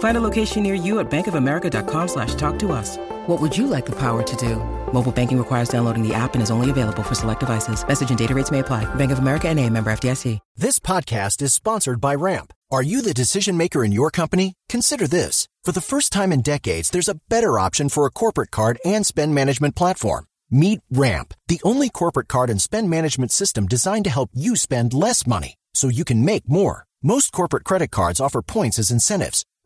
Find a location near you at bankofamerica.com slash talk to us. What would you like the power to do? Mobile banking requires downloading the app and is only available for select devices. Message and data rates may apply. Bank of America and a member FDIC. This podcast is sponsored by Ramp. Are you the decision maker in your company? Consider this. For the first time in decades, there's a better option for a corporate card and spend management platform. Meet Ramp, the only corporate card and spend management system designed to help you spend less money so you can make more. Most corporate credit cards offer points as incentives,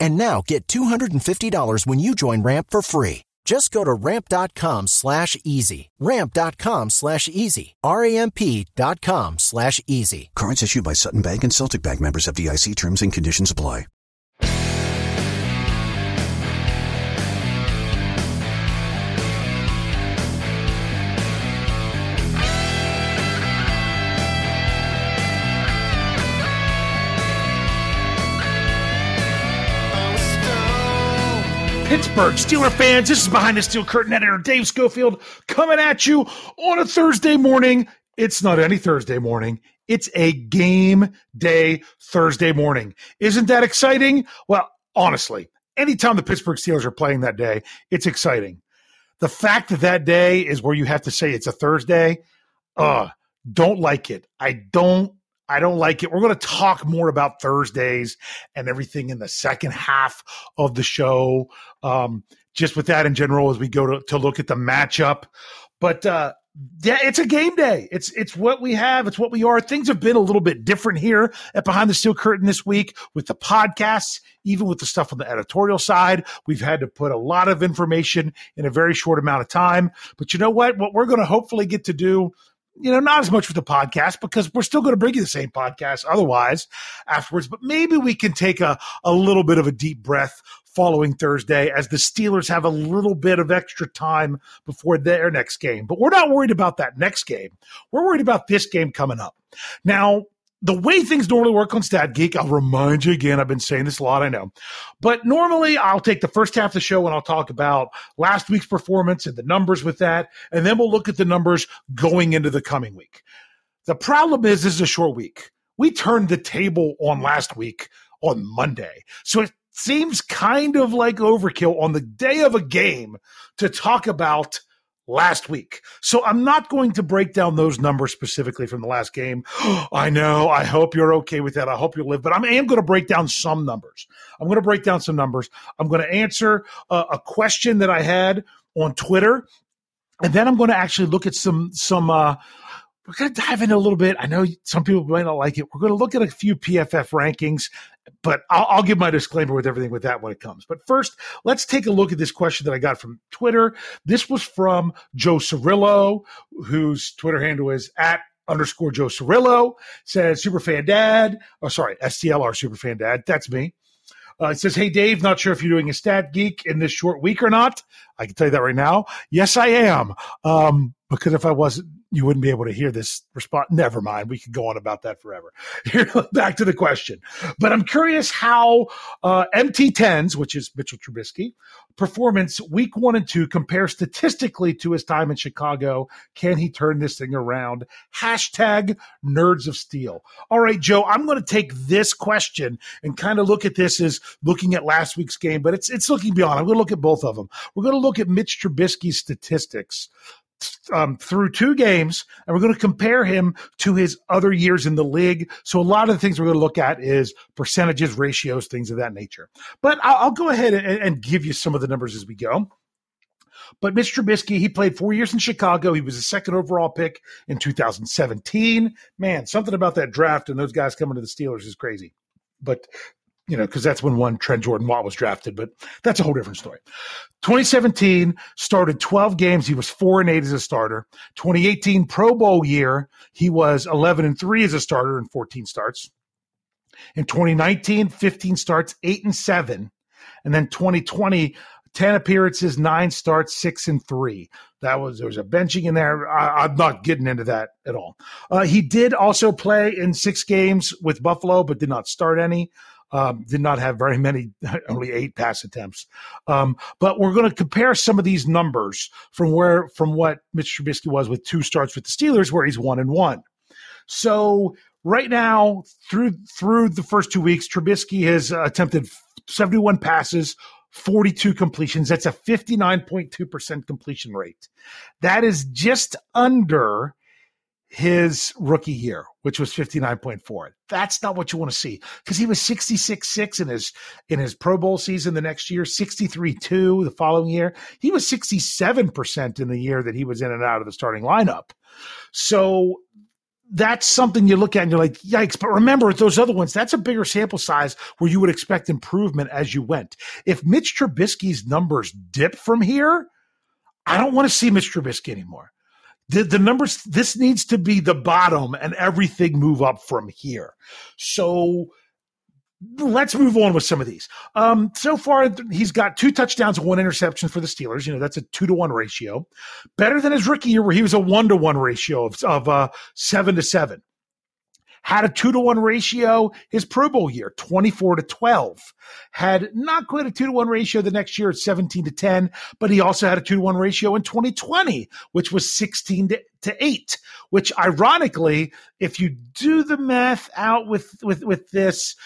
And now get $250 when you join Ramp for free. Just go to ramp.com slash easy. Ramp.com slash easy. R-A-M-P dot com slash easy. Cards issued by Sutton Bank and Celtic Bank members FDIC terms and conditions apply. Pittsburgh Steeler fans, this is Behind the Steel Curtain editor Dave Schofield coming at you on a Thursday morning. It's not any Thursday morning. It's a game day Thursday morning. Isn't that exciting? Well, honestly, anytime the Pittsburgh Steelers are playing that day, it's exciting. The fact that that day is where you have to say it's a Thursday, uh, don't like it. I don't I don't like it. We're going to talk more about Thursdays and everything in the second half of the show. Um, just with that in general, as we go to, to look at the matchup. But uh, yeah, it's a game day. It's it's what we have. It's what we are. Things have been a little bit different here at Behind the Steel Curtain this week with the podcasts, even with the stuff on the editorial side. We've had to put a lot of information in a very short amount of time. But you know what? What we're going to hopefully get to do you know, not as much with the podcast because we're still going to bring you the same podcast otherwise afterwards. But maybe we can take a, a little bit of a deep breath following Thursday as the Steelers have a little bit of extra time before their next game. But we're not worried about that next game. We're worried about this game coming up. Now, the way things normally work on Stat Geek, I'll remind you again, I've been saying this a lot, I know. But normally I'll take the first half of the show and I'll talk about last week's performance and the numbers with that. And then we'll look at the numbers going into the coming week. The problem is, this is a short week. We turned the table on last week on Monday. So it seems kind of like overkill on the day of a game to talk about last week. So I'm not going to break down those numbers specifically from the last game. I know. I hope you're okay with that. I hope you live, but I am going to break down some numbers. I'm going to break down some numbers. I'm going to answer a, a question that I had on Twitter, and then I'm going to actually look at some some. Uh, we're going to dive in a little bit. I know some people might not like it. We're going to look at a few PFF rankings but I'll, I'll, give my disclaimer with everything with that when it comes. But first, let's take a look at this question that I got from Twitter. This was from Joe Cirillo, whose Twitter handle is at underscore Joe Cirillo. Says Superfan Dad. Oh, sorry, STLR Superfan Dad. That's me. Uh, it says, Hey, Dave, not sure if you're doing a stat geek in this short week or not. I can tell you that right now. Yes, I am. Um, because if I wasn't, you wouldn't be able to hear this response. Never mind. We could go on about that forever. Back to the question. But I'm curious how uh, MT10s, which is Mitchell Trubisky, performance week one and two compare statistically to his time in Chicago. Can he turn this thing around? Hashtag nerds of steel. All right, Joe, I'm going to take this question and kind of look at this as looking at last week's game, but it's, it's looking beyond. I'm going to look at both of them. We're going to look at Mitch Trubisky's statistics um, through two games, and we're going to compare him to his other years in the league. So a lot of the things we're going to look at is percentages, ratios, things of that nature. But I'll, I'll go ahead and, and, give you some of the numbers as we go. But Mitch Trubisky, he played four years in Chicago. He was a second overall pick in 2017. Man, something about that draft and those guys coming to the Steelers is crazy. But you know, because that's when one Trent Jordan Watt was drafted, but that's a whole different story. 2017 started 12 games. He was four and eight as a starter. 2018 Pro Bowl year, he was 11 and three as a starter and 14 starts. In 2019, 15 starts, eight and seven. And then 2020, 10 appearances, nine starts, six and three. That was, there was a benching in there. I, am not getting into that at all. Uh, he did also play in six games with Buffalo, but did not start any um, did not have very many, only eight pass attempts. Um, but we're going to compare some of these numbers from where from what Mitch Trubisky was with two starts with the Steelers, where he's one and one. So right now, through through the first two weeks, Trubisky has attempted 71 passes. 42 completions. That's a 59.2% completion rate. That is just under his rookie year, which was 59.4. That's not what you want to see because he was 66-6 in his in his Pro Bowl season the next year, 63-2 the following year. He was 67% in the year that he was in and out of the starting lineup. So that's something you look at and you're like, yikes. But remember, those other ones, that's a bigger sample size where you would expect improvement as you went. If Mitch Trubisky's numbers dip from here, I don't want to see Mitch Trubisky anymore the, the numbers this needs to be the bottom and everything move up from here. So let's move on with some of these. Um, so far he's got two touchdowns and one interception for the steelers. You know that's a two to one ratio. Better than his rookie year where he was a one to one ratio of, of uh, seven to seven had a two to one ratio his Pro Bowl year, 24 to 12. Had not quite a two to one ratio the next year at 17 to 10, but he also had a two to one ratio in 2020, which was 16 to, to 8, which ironically, if you do the math out with, with, with this,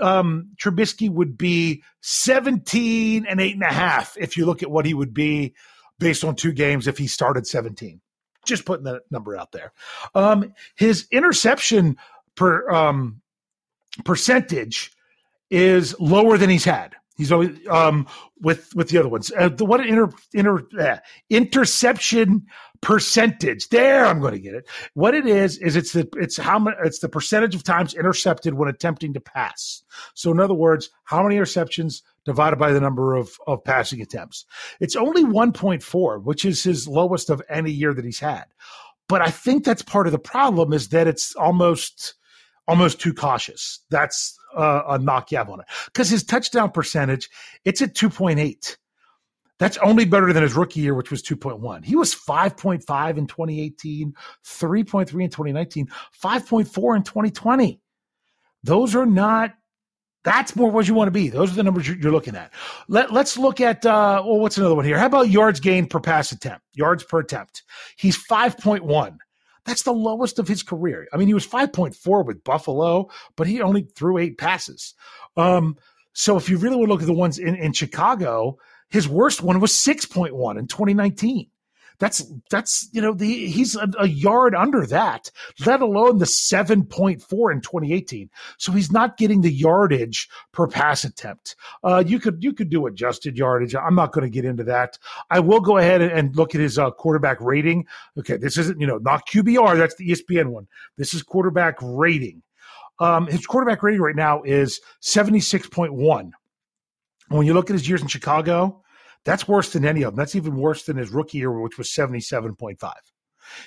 um, Trubisky would be 17 and eight and a half if you look at what he would be based on two games if he started 17 just putting that number out there. Um, his interception per um, percentage is lower than he's had. He's always um, with with the other ones. Uh, the what inter, inter uh, interception percentage. There, I'm going to get it. What it is is it's the it's how many it's the percentage of times intercepted when attempting to pass. So in other words, how many interceptions divided by the number of of passing attempts. It's only 1.4, which is his lowest of any year that he's had. But I think that's part of the problem is that it's almost almost too cautious. That's uh, a knock you have on it because his touchdown percentage it's at 2.8. That's only better than his rookie year, which was 2.1. He was 5.5 in 2018, 3.3 in 2019, 5.4 in 2020. Those are not, that's more what you want to be. Those are the numbers you're looking at. Let, let's look at, uh, well, what's another one here? How about yards gained per pass attempt, yards per attempt? He's 5.1. That's the lowest of his career. I mean, he was 5.4 with Buffalo, but he only threw eight passes. Um, so if you really want to look at the ones in, in Chicago, his worst one was 6.1 in 2019. That's that's you know the he's a, a, yard under that, let alone the seven point four in 2018. So he's not getting the yardage per pass attempt. Uh, you could you could do adjusted yardage. I'm not going to get into that. I will go ahead and look at his uh, quarterback rating. Okay, this isn't you know not QBR. That's the ESPN one. This is quarterback rating. Um, his quarterback rating right now is 76.1. When you look at his years in Chicago, that's worse than any of them. That's even worse than his rookie year, which was 77.5.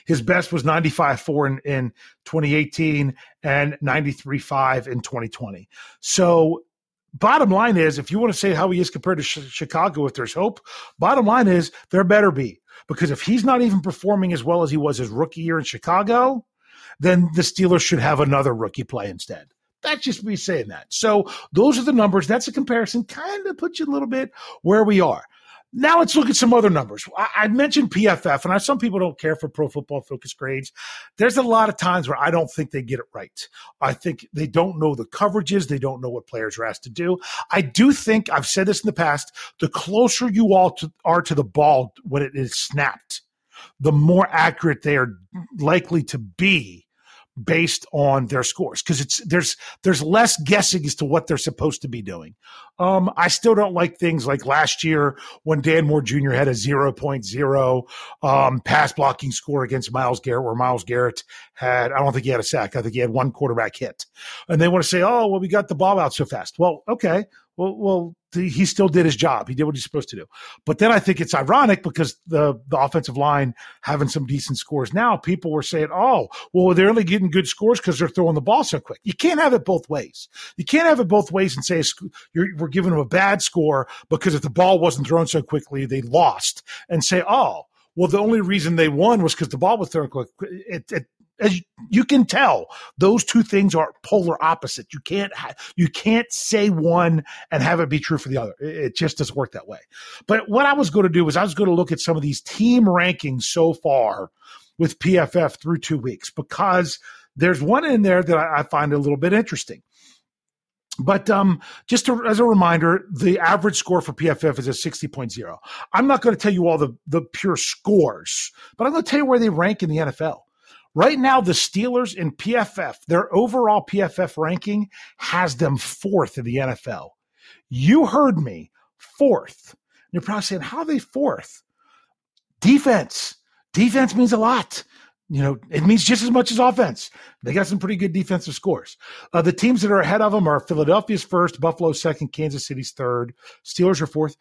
His best was 95.4 in, in 2018 and 93.5 in 2020. So bottom line is, if you want to say how he is compared to sh- Chicago, if there's hope, bottom line is there better be. Because if he's not even performing as well as he was his rookie year in Chicago, then the Steelers should have another rookie play instead. That's just me saying that. So those are the numbers. That's a comparison. Kind of puts you a little bit where we are. Now let's look at some other numbers. I, I mentioned PFF, and I, some people don't care for Pro Football Focus grades. There's a lot of times where I don't think they get it right. I think they don't know the coverages. They don't know what players are asked to do. I do think I've said this in the past. The closer you all to, are to the ball when it is snapped, the more accurate they are likely to be based on their scores because it's there's there's less guessing as to what they're supposed to be doing. Um, I still don't like things like last year when Dan Moore Jr. had a 0.0 um, pass blocking score against Myles Garrett, where Myles Garrett had I don't think he had a sack. I think he had one quarterback hit, and they want to say, oh well, we got the ball out so fast. Well, okay, well, well, he still did his job. He did what he's supposed to do. But then I think it's ironic because the the offensive line having some decent scores now, people were saying, "Oh, well, they're only getting good scores because they're throwing the ball so quick." You can't have it both ways. You can't have it both ways and say we're giving them a bad score because if the ball wasn't thrown so quickly, they lost, and say, "Oh." Well, the only reason they won was because the ball was thrown quick. It, it, as you can tell, those two things are polar opposite. You can't ha- you can't say one and have it be true for the other. It just doesn't work that way. But what I was going to do was I was going to look at some of these team rankings so far with PFF through two weeks because there's one in there that I, I find a little bit interesting. But um, just to, as a reminder, the average score for PFF is a 60.0. I'm not going to tell you all the, the pure scores, but I'm going to tell you where they rank in the NFL. Right now, the Steelers in PFF, their overall PFF ranking has them fourth in the NFL. You heard me, fourth. You're probably saying, how are they fourth? Defense. Defense means a lot. You know, it means just as much as offense. They got some pretty good defensive scores. Uh, the teams that are ahead of them are Philadelphia's first, Buffalo second, Kansas City's third, Steelers are fourth.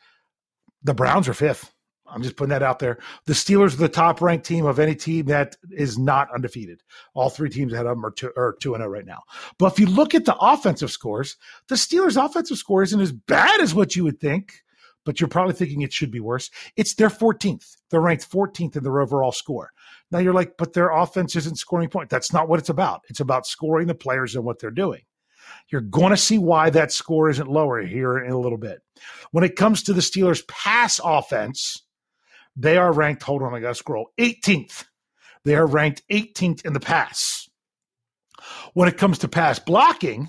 The Browns are fifth. I'm just putting that out there. The Steelers are the top ranked team of any team that is not undefeated. All three teams ahead of them are two or two and zero oh right now. But if you look at the offensive scores, the Steelers' offensive score isn't as bad as what you would think. But you're probably thinking it should be worse. It's their 14th. They're ranked 14th in their overall score. Now you're like, but their offense isn't scoring points. That's not what it's about. It's about scoring the players and what they're doing. You're going to see why that score isn't lower here in a little bit. When it comes to the Steelers' pass offense, they are ranked, hold on, I got to scroll, 18th. They are ranked 18th in the pass. When it comes to pass blocking,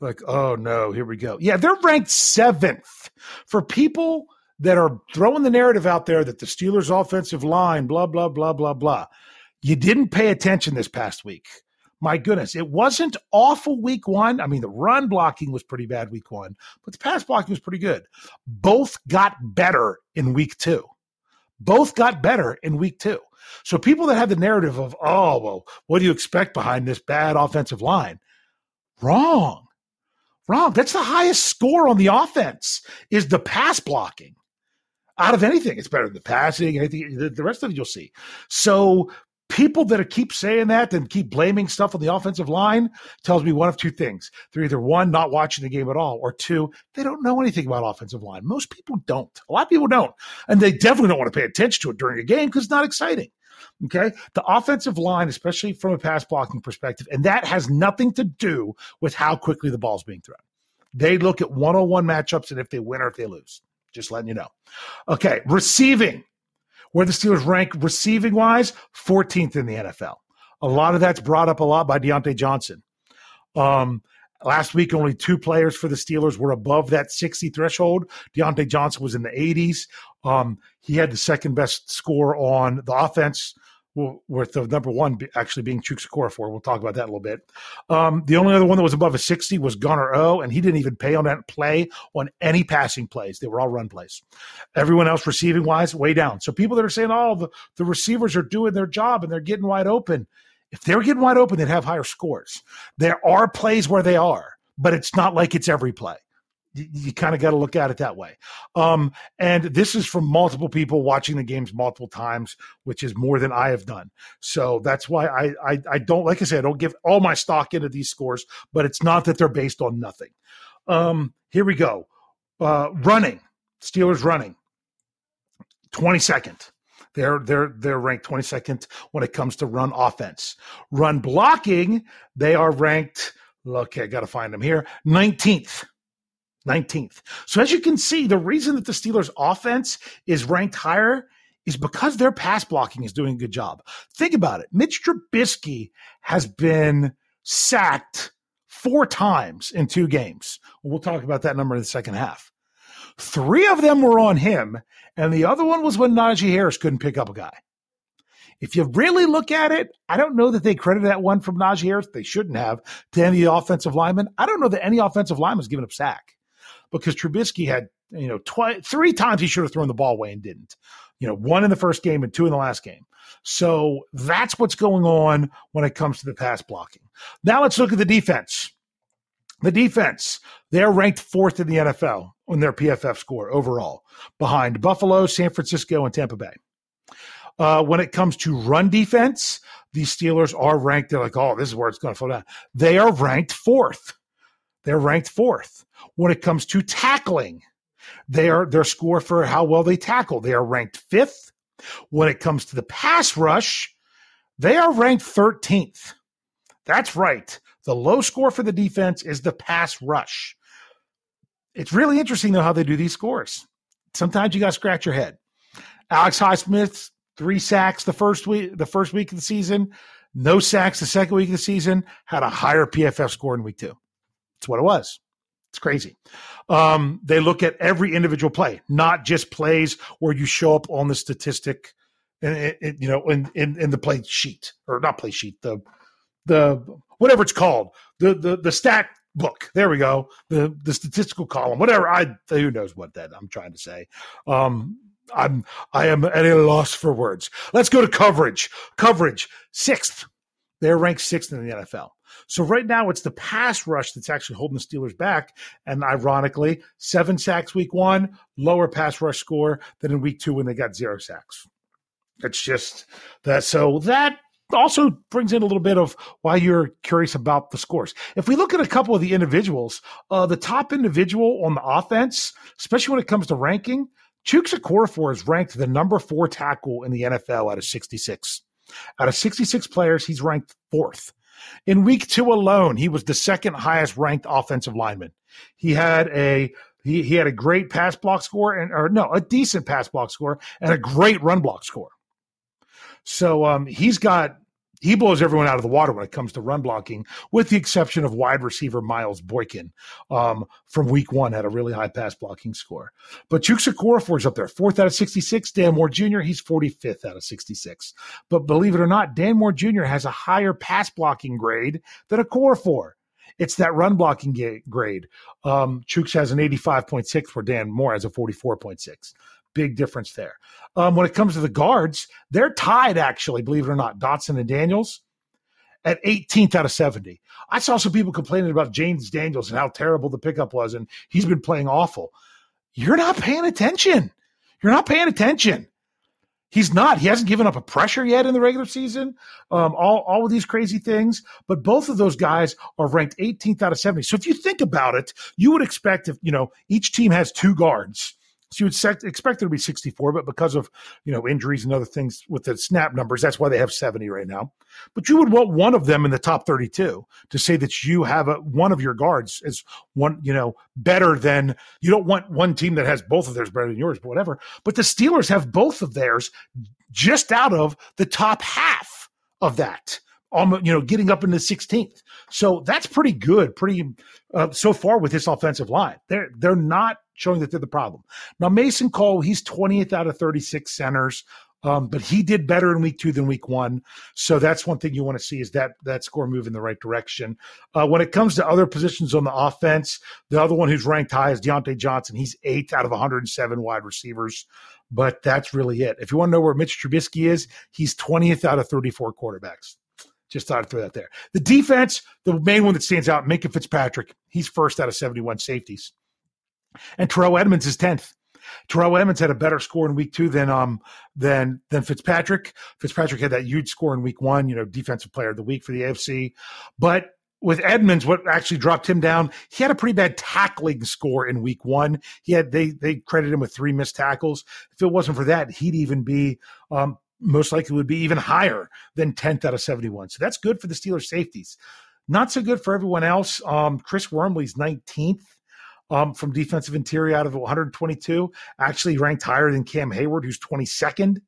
like, oh no, here we go. Yeah, they're ranked seventh. For people that are throwing the narrative out there that the Steelers' offensive line, blah, blah, blah, blah, blah, you didn't pay attention this past week. My goodness, it wasn't awful week one. I mean, the run blocking was pretty bad week one, but the pass blocking was pretty good. Both got better in week two both got better in week two. So people that have the narrative of, oh, well, what do you expect behind this bad offensive line? Wrong. Wrong. That's the highest score on the offense is the pass blocking. Out of anything, it's better than the passing, anything the rest of it you'll see. So people that keep saying that and keep blaming stuff on the offensive line tells me one of two things. They're either one, not watching the game at all, or two, they don't know anything about offensive line. Most people don't. A lot of people don't. And they definitely don't want to pay attention to it during a game because it's not exciting. Okay. The offensive line, especially from a pass blocking perspective, and that has nothing to do with how quickly the ball's being thrown. They look at one on one matchups and if they win or if they lose. Just letting you know. Okay. Receiving where the Steelers rank receiving wise, 14th in the NFL. A lot of that's brought up a lot by Diontae Johnson. Um, last week, only two players for the Steelers were above that 60 threshold. Diontae Johnson was in the 80s. Um, he had the second best score on the offense with the number one actually being Chuks Okorafor. We'll talk about that a little bit. Um, the only other one that was above a 60 was Gunner O, and he didn't even pay on that play on any passing plays. They were all run plays. Everyone else receiving wise, way down. So people that are saying, oh, the, the receivers are doing their job and they're getting wide open. If they were getting wide open, they'd have higher scores. There are plays where they are, but it's not like it's every play you, you kind of got to look at it that way. Um, and this is from multiple people watching the games multiple times, which is more than I have done. So that's why I, I, I don't, like I said, I don't give all my stock into these scores, but it's not that they're based on nothing. Um, Here we go. Uh, running, Steelers running, 22nd. They're they're they're ranked 22nd when it comes to run offense. Run blocking, they are ranked. Okay, I got to find them here. 19th. 19th. So as you can see, the reason that the Steelers offense is ranked higher is because their pass blocking is doing a good job. Think about it. Mitch Trubisky has been sacked four times in two games. We'll talk about that number in the second half. Three of them were on him, and the other one was when Najee Harris couldn't pick up a guy. If you really look at it, I don't know that they credited that one from Najee Harris. They shouldn't have to any offensive lineman. I don't know that any offensive lineman has given up sack because Trubisky had, you know, twi- three times he should have thrown the ball away and didn't. You know, one in the first game and two in the last game. So that's what's going on when it comes to the pass blocking. Now let's look at the defense. The defense, they're ranked fourth in the NFL on their PFF score overall, behind Buffalo, San Francisco, and Tampa Bay. Uh, when it comes to run defense, the Steelers are ranked. They're like, oh, this is where it's going to fall down. They are ranked fourth. They're ranked fourth. When it comes to tackling, they are their score for how well they tackle. They are ranked fifth. When it comes to the pass rush, they are ranked 13th. That's right. The low score for the defense is the pass rush. It's really interesting though how they do these scores. Sometimes you got to scratch your head. Alex Highsmith, three sacks the first week, the first week of the season, no sacks the second week of the season, had a higher PFF score in week two. That's what it was. It's crazy. Um, they look at every individual play, not just plays where you show up on the statistic, and you know, in, in in the play sheet or not play sheet, the the whatever it's called, the the the stat book. There we go. The the statistical column, whatever. I who knows what that I'm trying to say. Um, I'm I am at a loss for words. Let's go to coverage. Coverage sixth. They're ranked sixth in the NFL. So right now it's the pass rush that's actually holding the Steelers back. And ironically, seven sacks week one, lower pass rush score than in week two when they got zero sacks. It's just that. So that also brings in a little bit of why you're curious about the scores. If we look at a couple of the individuals, uh, the top individual on the offense, especially when it comes to ranking, Chuks Okorafor is ranked the number four tackle in the NFL out of 66. Out of 66 players, he's ranked fourth. In week two alone, he was the second highest ranked offensive lineman. He had a he, he had a great pass block score and or no, a decent pass block score and a great run block score. So um, he's got he blows everyone out of the water when it comes to run blocking, with the exception of wide receiver Miles Boykin um, from week one had a really high pass blocking score. But Chuks Okorafor is up there, fourth out of 66. Dan Moore Jr., he's 45th out of 66. But believe it or not, Dan Moore Jr. has a higher pass blocking grade than a Okorafor. It's that run blocking grade. Um, Chuks has an 85.6 where Dan Moore has a 44.6 big difference there. Um, when it comes to the guards, they're tied, actually, believe it or not, Dotson and Daniels at 18th out of 70. I saw some people complaining about James Daniels and how terrible the pickup was, and he's been playing awful. You're not paying attention. You're not paying attention. He's not. He hasn't given up a pressure yet in the regular season. Um, all, all of these crazy things. But both of those guys are ranked 18th out of 70. So if you think about it, you would expect if, you know, each team has two guards so you would expect it to be 64, but because of you know injuries and other things with the snap numbers, that's why they have 70 right now. But you would want one of them in the top 32 to say that you have a, one of your guards is one you know better than you don't want one team that has both of theirs better than yours, but whatever. But the Steelers have both of theirs just out of the top half of that almost you know getting up in the 16th so that's pretty good pretty uh, so far with this offensive line. They're they're not showing that they're the problem. Now mason cole he's 20th out of 36 centers um, but he did better in week two than week one. So that's one thing you want to see is that that score move in the right direction. Uh, when it comes to other positions on the offense the other one who's ranked high is Diontae Johnson. He's eighth out of 107 wide receivers but that's really it. If you want to know where Mitch Trubisky is, he's 20th out of 34 quarterbacks. Just thought I'd throw that there. The defense, the main one that stands out, Minkah Fitzpatrick. He's first out of 71 safeties. And Terrell Edmunds is 10th. Terrell Edmunds had a better score in week two than um than than Fitzpatrick. Fitzpatrick had that huge score in week one, you know, defensive player of the week for the AFC. But with Edmunds, what actually dropped him down, he had a pretty bad tackling score in week one. He had they they credited him with three missed tackles. If it wasn't for that, he'd even be um, most likely would be even higher than 10th out of 71. So that's good for the Steelers safeties. Not so good for everyone else. Um, Chris Wormley's 19th um, from defensive interior out of 122, actually ranked higher than Cam Hayward, who's 22nd.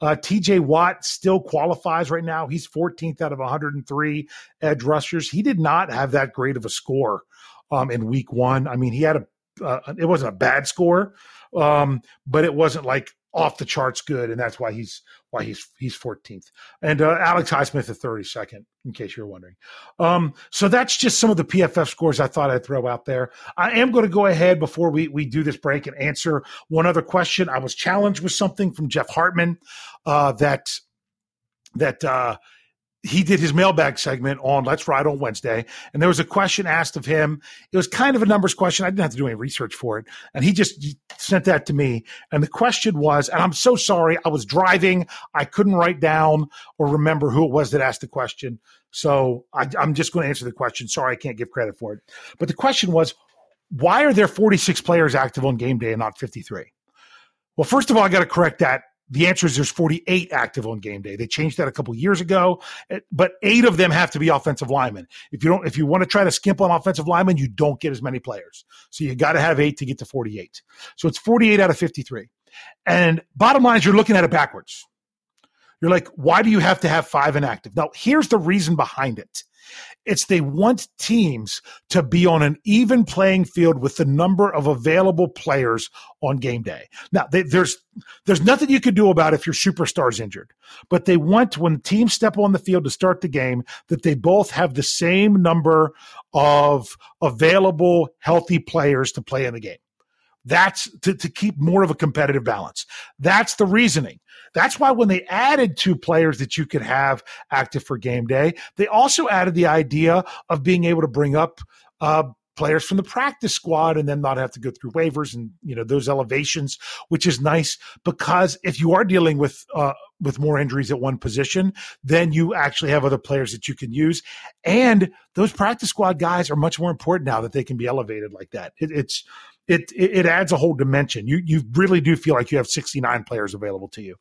Uh, TJ Watt still qualifies right now. He's 14th out of 103 edge rushers. He did not have that great of a score um, in week one. I mean, he had a, uh, it wasn't a bad score, um, but it wasn't like off the charts good, and that's why he's why he's he's 14th. And uh, Alex Highsmith at 32nd, in case you're wondering. Um, so that's just some of the PFF scores I thought I'd throw out there. I am going to go ahead before we we do this break and answer one other question. I was challenged with something from Jeff Hartman uh, that that uh, he did his mailbag segment on Let's Ride on Wednesday, and there was a question asked of him. It was kind of a numbers question. I didn't have to do any research for it, and he just sent that to me. And the question was, and I'm so sorry, I was driving, I couldn't write down or remember who it was that asked the question. So I, I'm just going to answer the question. Sorry, I can't give credit for it. But the question was, why are there 46 players active on game day and not 53? Well, first of all, I got to correct that the answer is there's 48 active on game day. They changed that a couple years ago, eh, but eight of them have to be offensive linemen. If you don't, if you want to try to skimp on offensive linemen, you don't get as many players. So you got to have eight to get to 48. So it's 48 out of 53. And bottom line is you're looking at it backwards. You're like, why do you have to have five inactive? Now, here's the reason behind it. It's they want teams to be on an even playing field with the number of available players on game day. Now, they, there's there's nothing you can do about if your superstar's injured, but they want when teams step on the field to start the game that they both have the same number of available healthy players to play in the game. That's to, to keep more of a competitive balance. That's the reasoning. That's why when they added two players that you could have active for game day, they also added the idea of being able to bring up uh, players from the practice squad and then not have to go through waivers and you know those elevations which is nice because if you are dealing with uh, with more injuries at one position then you actually have other players that you can use. And those practice squad guys are much more important now that they can be elevated like that. It, it's it, it, adds a whole dimension. You you really do feel like you have 69 players available to you,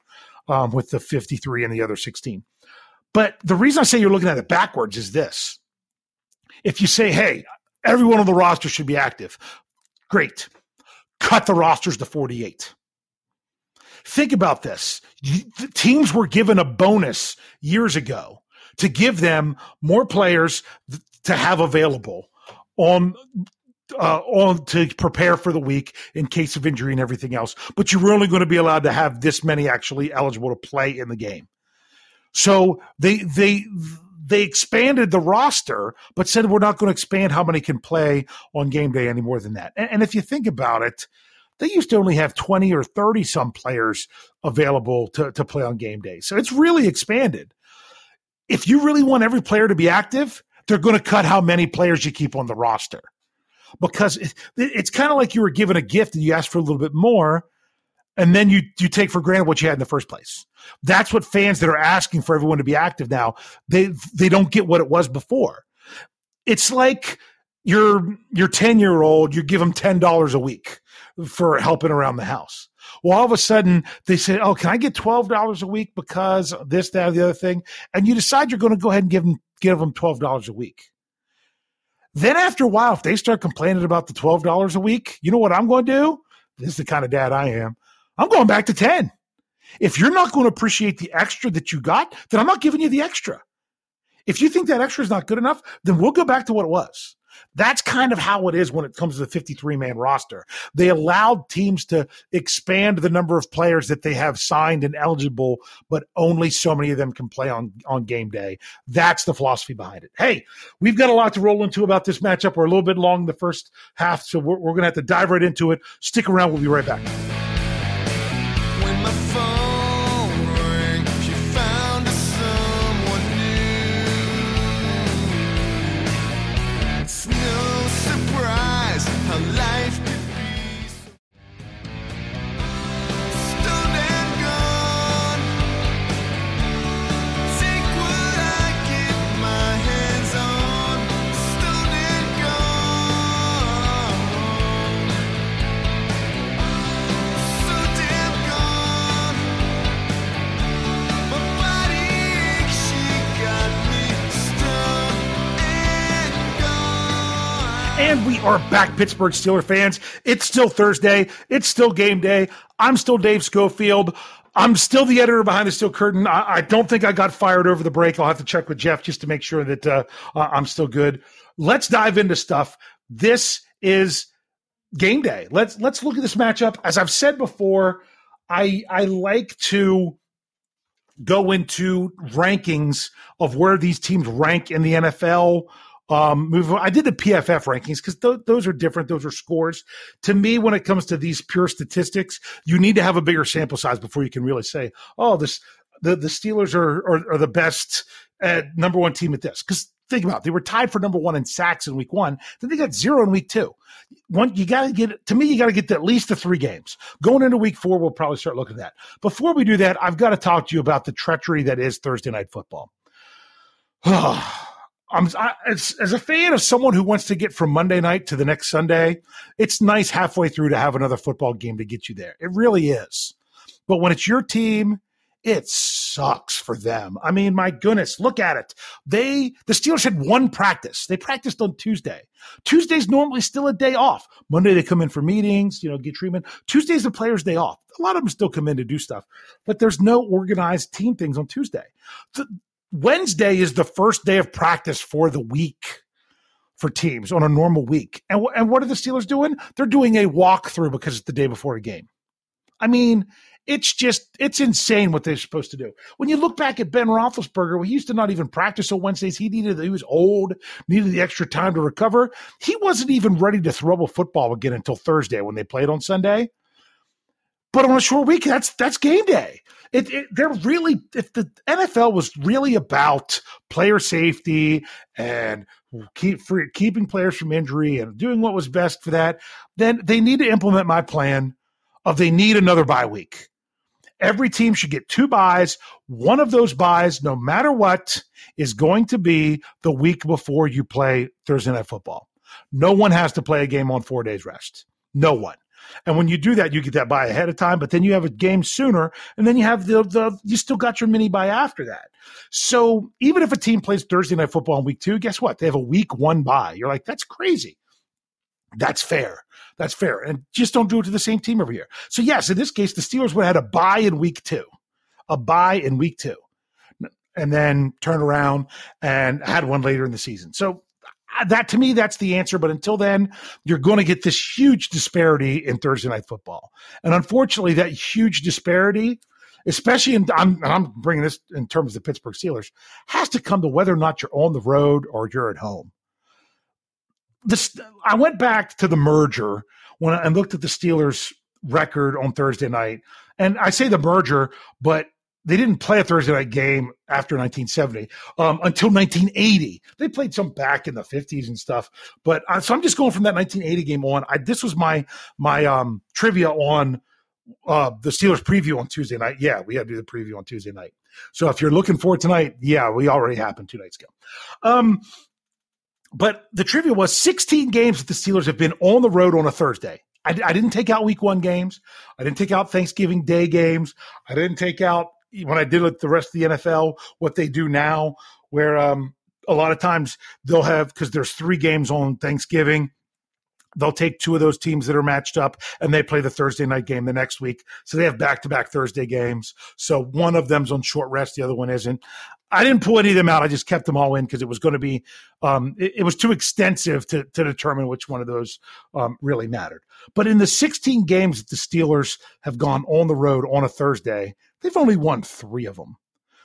um, with the 53 and the other 16. But the reason I say you're looking at it backwards is this: if you say, "Hey, everyone on the roster should be active," great, cut the rosters to 48. Think about this: teams were given a bonus years ago to give them more players to have available on uh, on to prepare for the week in case of injury and everything else. But you're only going to be allowed to have this many actually eligible to play in the game. So they they they expanded the roster, but said we're not going to expand how many can play on game day any more than that. And, and if you think about it, they used to only have 20 or 30 some players available to, to play on game day. So it's really expanded. If you really want every player to be active, they're going to cut how many players you keep on the roster because it, it's kind of like you were given a gift and you asked for a little bit more and then you you take for granted what you had in the first place. That's what fans that are asking for everyone to be active now they they don't get what it was before. It's like your your ten year old you give them ten dollars a week for helping around the house. Well, all of a sudden they say, "Oh, can I get twelve dollars a week because this, that, or the other thing?" And you decide you're going to go ahead and give them give them twelve dollars a week. Then after a while, if they start complaining about the $12 a week, you know what I'm going to do? This is the kind of dad I am. I'm going back to 10. If you're not going to appreciate the extra that you got, then I'm not giving you the extra. If you think that extra is not good enough, then we'll go back to what it was. That's kind of how it is when it comes to the 53 man roster. They allowed teams to expand the number of players that they have signed and eligible, but only so many of them can play on, on game day. That's the philosophy behind it. Hey, we've got a lot to roll into about this matchup. We're a little bit long the first half, so we're, we're going to have to dive right into it. Stick around. We'll be right back. Are back, Pittsburgh Steeler fans. It's still Thursday. It's still game day. I'm still Dave Schofield. I'm still the editor behind the steel curtain. I, I, don't think I got fired over the break. I'll have to check with Jeff just to make sure that uh, I'm still good. Let's dive into stuff. This is game day. Let's let's look at this matchup. As I've said before, I I like to go into rankings of where these teams rank in the NFL um, move. I did the PFF rankings because th- those are different. Those are scores. To me, when it comes to these pure statistics, you need to have a bigger sample size before you can really say, "Oh, this the the Steelers are are, are the best at number one team at this." Because think about it, they were tied for number one in sacks in week one. Then they got zero in week two. One, you got to get to me. You got to get at least the three games going into week four. We'll probably start looking at that. Before we do that, I've got to talk to you about the treachery that is Thursday night football. I'm I, as, as a fan of someone who wants to get from Monday night to the next Sunday, it's nice halfway through to have another football game to get you there. It really is. But when it's your team, it sucks for them. I mean, my goodness, look at it. They the Steelers had one practice. They practiced on Tuesday. Tuesday's normally still a day off. Monday they come in for meetings, you know, get treatment. Tuesday's the players' day off. A lot of them still come in to do stuff, but there's no organized team things on Tuesday. The, Wednesday is the first day of practice for the week for teams on a normal week. And, w- and what are the Steelers doing? They're doing a walkthrough because it's the day before a game. I mean, it's just, it's insane what they're supposed to do. When you look back at Ben Roethlisberger, he used to not even practice on Wednesdays. He needed, he was old, needed the extra time to recover. He wasn't even ready to throw a football again until Thursday when they played on Sunday. But on a short week, that's that's game day. It, it, they're really if the NFL was really about player safety and keep free, keeping players from injury and doing what was best for that, then they need to implement my plan of they need another bye week. Every team should get two byes. One of those byes, no matter what, is going to be the week before you play Thursday night football. No one has to play a game on four days rest. No one. And when you do that, you get that bye ahead of time, but then you have a game sooner, and then you have the, the you still got your mini bye after that. So even if a team plays Thursday night football in week two, guess what? They have a week one bye. You're like, that's crazy. That's fair. That's fair. And just don't do it to the same team every year. So yes, in this case, the Steelers would have had a bye in week two, a bye in week two, and then turn around and had one later in the season. So that to me, that's the answer. But until then, you're going to get this huge disparity in Thursday night football. And unfortunately, that huge disparity, especially in, I'm, I'm bringing this in terms of the Pittsburgh Steelers, has to come to whether or not you're on the road or you're at home. This, I went back to the merger when I looked at the Steelers record on Thursday night. And I say the merger, but they didn't play a Thursday night game after 1970 um, until 1980. They played some back in the 50s and stuff, but uh, so I'm just going from that 1980 game on. I, this was my my um, trivia on uh, the Steelers preview on Tuesday night. Yeah, we had to do the preview on Tuesday night. So if you're looking for tonight, yeah, we already happened two nights ago. Um, but the trivia was 16 games that the Steelers have been on the road on a Thursday. I, I, didn't take out week one games. I didn't take out Thanksgiving Day games. I didn't take out when I did with the rest of the NFL, what they do now, where um, a lot of times they'll have because there's three games on Thanksgiving. They'll take two of those teams that are matched up and they play the Thursday night game the next week. So they have back to back Thursday games. So one of them's on short rest, the other one isn't. I didn't pull any of them out. I just kept them all in because it was going to be, um, it, it, was too extensive to, to determine which one of those um, really mattered. But in the 16 games that the Steelers have gone on the road on a Thursday, they've only won three of them.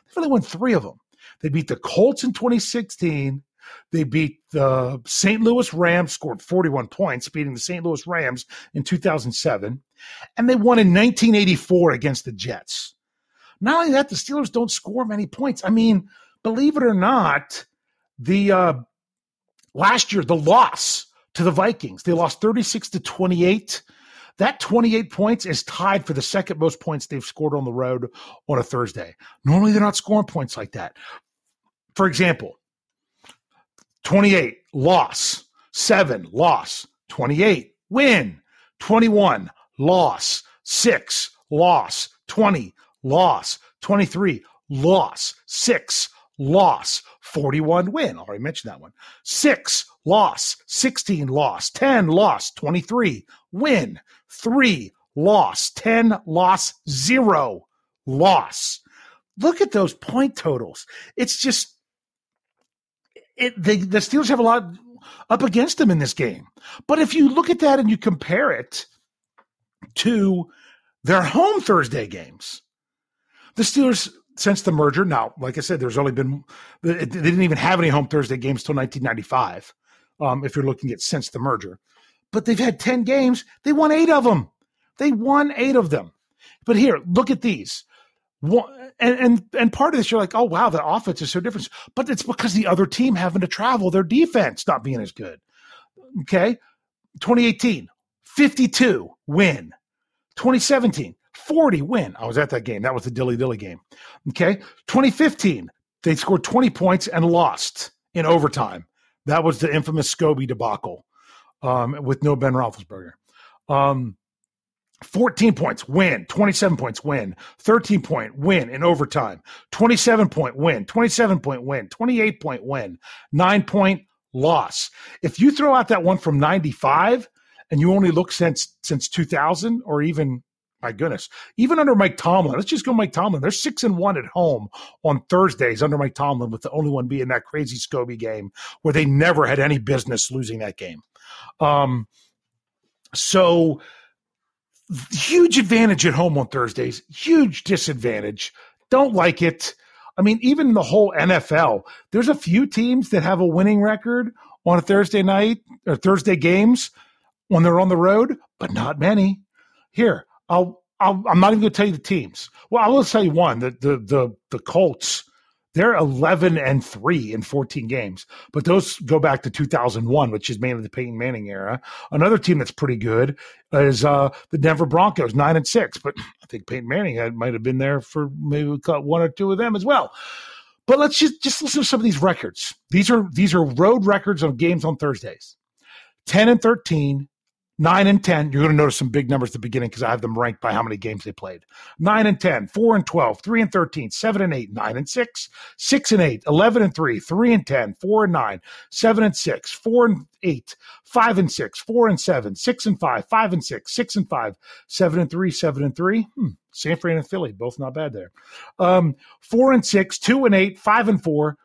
They've only won three of them. They beat the Colts in 2016. They beat the St. Louis Rams, scored 41 points, beating the St. Louis Rams in 2007. And they won in 1984 against the Jets. Not only that, the Steelers don't score many points. I mean, believe it or not, the uh, last year the loss to the Vikings, they lost 36 to 28. That 28 points is tied for the second most points they've scored on the road on a Thursday. Normally they're not scoring points like that. For example, 28 loss, 7 loss, 28 win, 21 loss, 6 loss, 20 loss. 23, loss. 6, loss. 41, win. I already mentioned that one. 6, loss, 16, loss, 10, loss, 23, win, 3, loss, 10, loss, 0, loss. Look at those point totals. It's just it, the Steelers have a lot up against them in this game. But if you look at that and you compare it to their home Thursday games, the Steelers since the merger. Now, like I said, there's only been they didn't even have any home Thursday games till 1995. Um, if you're looking at since the merger, but they've had 10 games. They won eight of them. They won eight of them. But here, look at these. And, and and part of this, you're like, oh wow, the offense is so different. But it's because the other team having to travel, their defense not being as good. Okay. 2018, 52 win. 2017, 40 win. I was at that game. That was the dilly dilly game. Okay. 2015, they scored 20 points and lost in overtime. That was the infamous Scobee debacle um, with no Ben Roethlisberger. Um, 14 points win 27 points win 13 point win in overtime 27 point win 27 point win 28 point win 9 point loss if you throw out that one from 95 and you only look since since 2000 or even my goodness even under mike tomlin let's just go mike tomlin they're six and one at home on thursdays under mike tomlin with the only one being that crazy scobee game where they never had any business losing that game um so huge advantage at home on Thursdays, huge disadvantage. Don't like it. I mean, even the whole NFL, there's a few teams that have a winning record on a Thursday night or Thursday games when they're on the road, but not many. Here, I'll, i am not even going to tell you the teams. Well, I will tell you one: the the the, the Colts they're 11 and 3 in 14 games, but those go back to 2001, which is mainly the Peyton Manning era. Another team that's pretty good is uh, the Denver Broncos, 9 and 6, but I think Peyton Manning had, might have been there for maybe one or two of them as well. But let's just, just listen to some of these records. These are these are road records of games on Thursdays. 10 and 13, Nine and 10, you're going to notice some big numbers at the beginning because I have them ranked by how many games they played. Nine and 10, four and 12, three and 13, seven and eight, nine and six, six and eight, 11 and three, three and 10, four and nine, seven and six, four and eight, five and six, four and seven, six and five, five and six, six and five, seven and three, seven and three. Hmm. San Fran and Philly, both not bad there. Um, four and six, two and eight, five and four,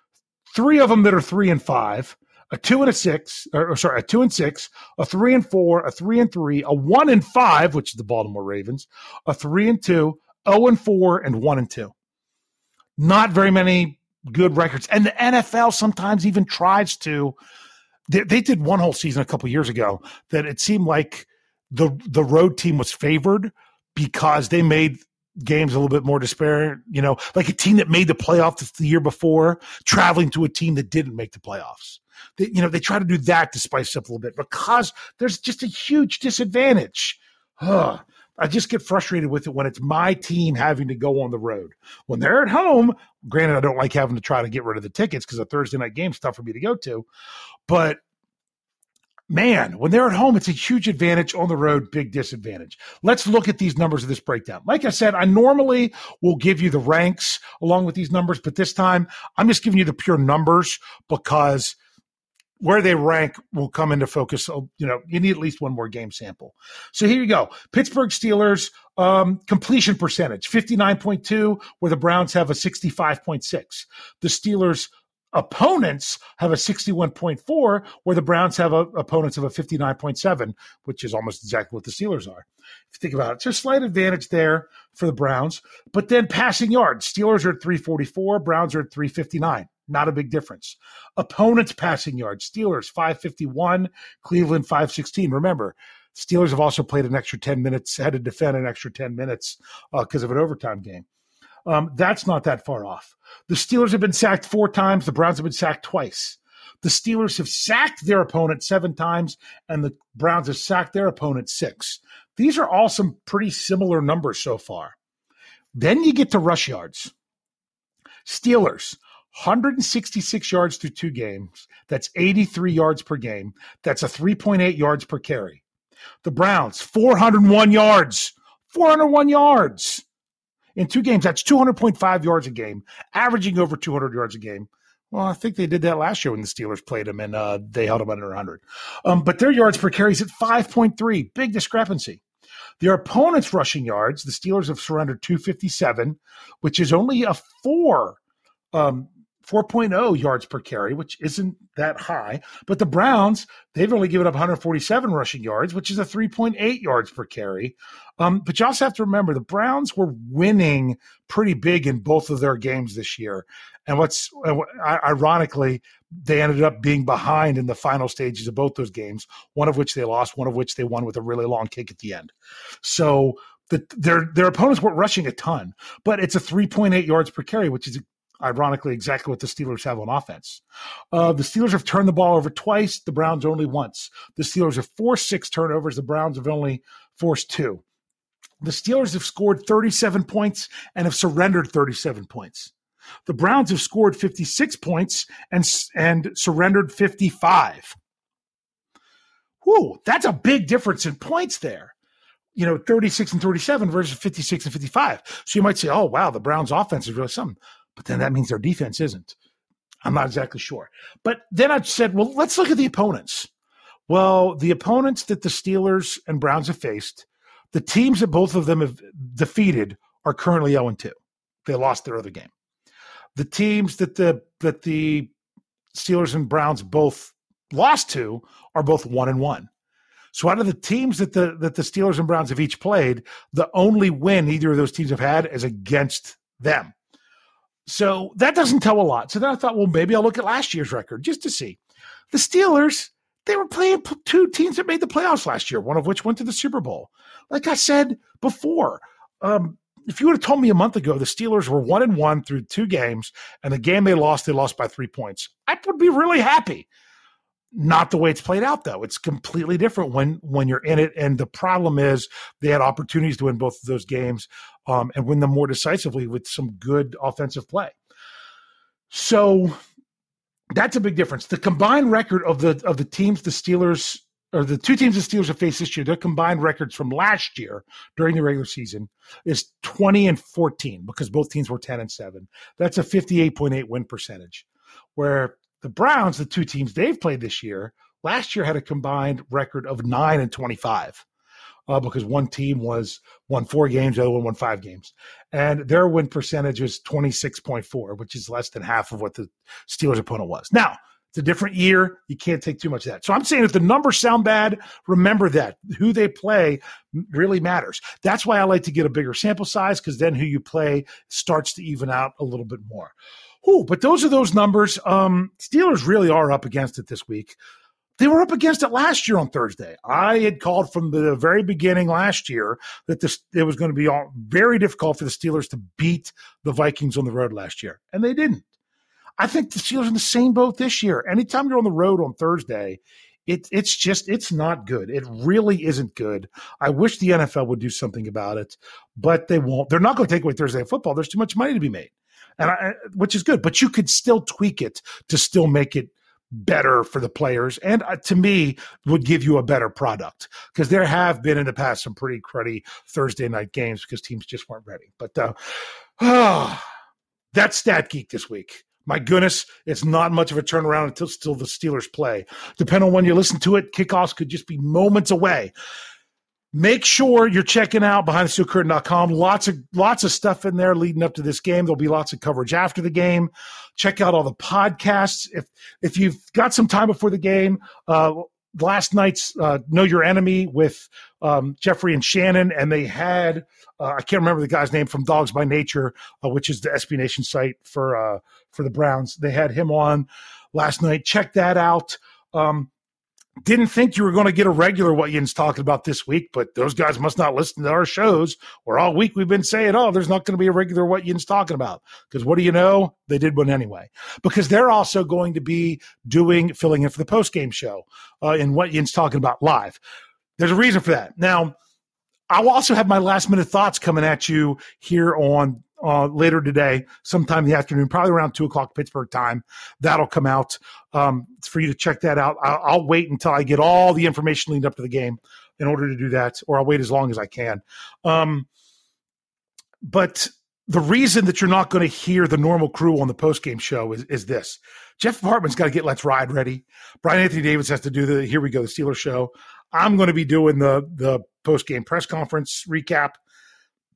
three of them that are three and five a two and a six, or, sorry, a two and six, a three and four, a three and three, a one and five, which is the Baltimore Ravens, a three and two, oh and four, and one and two. Not very many good records. And the NFL sometimes even tries to. They, they did one whole season a couple years ago that it seemed like the the road team was favored because they made games a little bit more despair. You know, like a team that made the playoffs the year before, traveling to a team that didn't make the playoffs. They, you know, they try to do that to spice up a little bit because there's just a huge disadvantage. I just get frustrated with it when it's my team having to go on the road. When they're at home, granted, I don't like having to try to get rid of the tickets because a Thursday night game's tough for me to go to. But man, when they're at home, it's a huge advantage. On the road, big disadvantage. Let's look at these numbers of this breakdown. Like I said, I normally will give you the ranks along with these numbers, but this time I'm just giving you the pure numbers because – where they rank will come into focus. So, you know, you need at least one more game sample. So here you go. Pittsburgh Steelers um, completion percentage 59.2, where the Browns have a 65.6. The Steelers opponents have a 61.4, where the Browns have a, opponents of a 59.7, which is almost exactly what the Steelers are. If you think about it, a slight advantage there for the Browns. But then passing yards, Steelers are at 344, Browns are at 359. Not a big difference. Opponents passing yards, Steelers 551, Cleveland 516. Remember, Steelers have also played an extra 10 minutes, had to defend an extra 10 minutes because uh, of an overtime game. Um, that's not that far off. The Steelers have been sacked four times. The Browns have been sacked twice. The Steelers have sacked their opponent seven times, and the Browns have sacked their opponent six. These are all some pretty similar numbers so far. Then you get to rush yards. Steelers, 166 yards through two games. That's 83 yards per game. That's a 3.8 yards per carry. The Browns, 401 yards. 401 yards in two games. That's 200.5 yards a game, averaging over 200 yards a game. Well, I think they did that last year when the Steelers played them and uh, they held them under 100. Um, but their yards per carry is at 5.3. Big discrepancy. Their opponent's rushing yards, the Steelers have surrendered 257, which is only a four um, 4.0 yards per carry, which isn't that high. But the Browns, they've only given up 147 rushing yards, which is a 3.8 yards per carry. Um, but you also have to remember the Browns were winning pretty big in both of their games this year. And what's ironically, they ended up being behind in the final stages of both those games, one of which they lost, one of which they won with a really long kick at the end. So the, their their opponents weren't rushing a ton, but it's a 3.8 yards per carry, which is ironically exactly what the Steelers have on offense. Uh, the Steelers have turned the ball over twice, the Browns only once. The Steelers have forced six turnovers, the Browns have only forced two. The Steelers have scored 37 points and have surrendered 37 points. The Browns have scored 56 points and, and surrendered 55. Whoa, that's a big difference in points there. You know, 36 and 37 versus 56 and 55. So you might say, oh, wow, the Browns offense is really something but then that means their defense isn't. I'm not exactly sure. But then I said, well, let's look at the opponents. Well, the opponents that the Steelers and Browns have faced, the teams that both of them have defeated are currently 0 2. They lost their other game. The teams that the that the Steelers and Browns both lost to are both one and one. So out of the teams that the that the Steelers and Browns have each played, the only win either of those teams have had is against them. So that doesn't tell a lot. So then I thought, well, maybe I'll look at last year's record just to see. The Steelers, they were playing two teams that made the playoffs last year, one of which went to the Super Bowl. Like I said before, um, if you would have told me a month ago the Steelers were one and one through two games, and the game they lost, they lost by three points, I would be really happy. Not the way it's played out, though. It's completely different when when you're in it. And the problem is they had opportunities to win both of those games um, and win them more decisively with some good offensive play. So that's a big difference. The combined record of the of the teams the Steelers or the two teams the Steelers have faced this year, their combined records from last year during the regular season is 20 and 14 because both teams were 10 and 7. That's a 58.8 win percentage. Where the Browns, the two teams they've played this year, last year had a combined record of 9 and 25. Uh, because one team was won four games, the other one won five games, and their win percentage point four, which is less than half of what the Steelers' opponent was. Now it's a different year; you can't take too much of that. So I'm saying if the numbers sound bad, remember that who they play really matters. That's why I like to get a bigger sample size because then who you play starts to even out a little bit more. Ooh, but those are those numbers. Um, Steelers really are up against it this week. They were up against it last year on Thursday. I had called from the very beginning last year that this it was going to be all, very difficult for the Steelers to beat the Vikings on the road last year, and they didn't. I think the Steelers in the same boat this year. Anytime you're on the road on Thursday, it, it's just it's not good. It really isn't good. I wish the NFL would do something about it, but they won't. They're not going to take away Thursday football. There's too much money to be made and I, which is good. But you could still tweak it to still make it better for the players, and uh, to me, would give you a better product because there have been in the past some pretty cruddy Thursday night games because teams just weren't ready. But uh, oh, that's Stat Geek this week. My goodness, it's not much of a turnaround until still the Steelers play. Depending on when you listen to it, kickoffs could just be moments away make sure you're checking out behindthesteelcurtain.com lots of lots of stuff in there leading up to this game. There'll be lots of coverage after the game. Check out all the podcasts. If if you've got some time before the game uh, last night's uh, know your enemy with um, jeffrey and shannon and they had uh, i can't remember the guy's name from dawgs by nature uh, which is the sb nation site for uh, for the browns. They had him on last night. Check that out. Um, didn't think you were going to get a regular what Yinz talking about this week, but those guys must not listen to our shows. Where all week we've been saying, "Oh, there's not going to be a regular what Yinz talking about," because what do you know? They did one anyway. Because they're also going to be doing filling in for the post game show uh, in what Yinz talking about live. There's a reason for that. Now, I'll also have my last minute thoughts coming at you here on uh, later today, sometime in the afternoon, probably around two o'clock Pittsburgh time. That'll come out um, for you to check that out. I'll, I'll, wait until I get all the information leading up to the game in order to do that, or I'll wait as long as I can. Um, but the reason that you're not going to hear the normal crew on the post game show is, is this. Jeff Hartman's got to get Let's Ride ready. Brian Anthony Davis has to do the Here We Go, the Steelers show. I'm going to be doing the the post game press conference recap.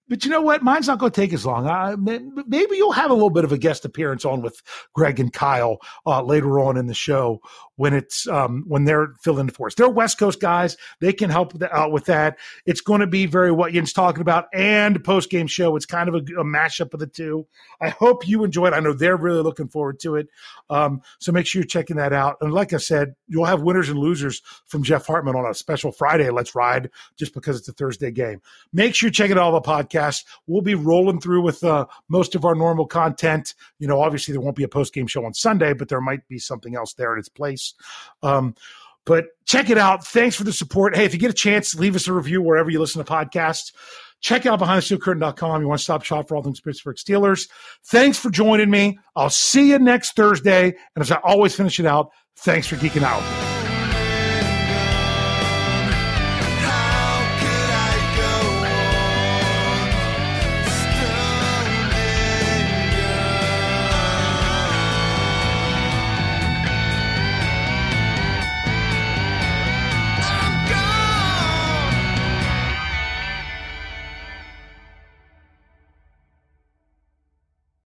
But you know what? Mine's not going to take as long. Uh, maybe you'll have a little bit of a guest appearance on with Greg and Kyle uh, later on in the show when it's um, when they're filling the force. They're West Coast guys. They can help out with that. It's going to be very what Yinz talking about and post game show. It's kind of a, a, mashup of the two. I hope you enjoy it. I know they're really looking forward to it. Um, so make sure you're checking that out. And like I said, you'll have winners and losers from Jeff Hartman on a special Friday. Let's ride just because it's a Thursday game. Make sure you're checking out all the podcasts podcast. We'll be rolling through with uh, most of our normal content. You know, obviously there won't be a post game show on Sunday, but there might be something else there in its place. Um, but check it out. Thanks for the support. Hey, if you get a chance, leave us a review wherever you listen to podcasts. Check out behindthesteelcurtain.com. You want to stop shop for all things Pittsburgh Steelers. Thanks for joining me. I'll see you next Thursday. And as I always finish it out, thanks for geeking out.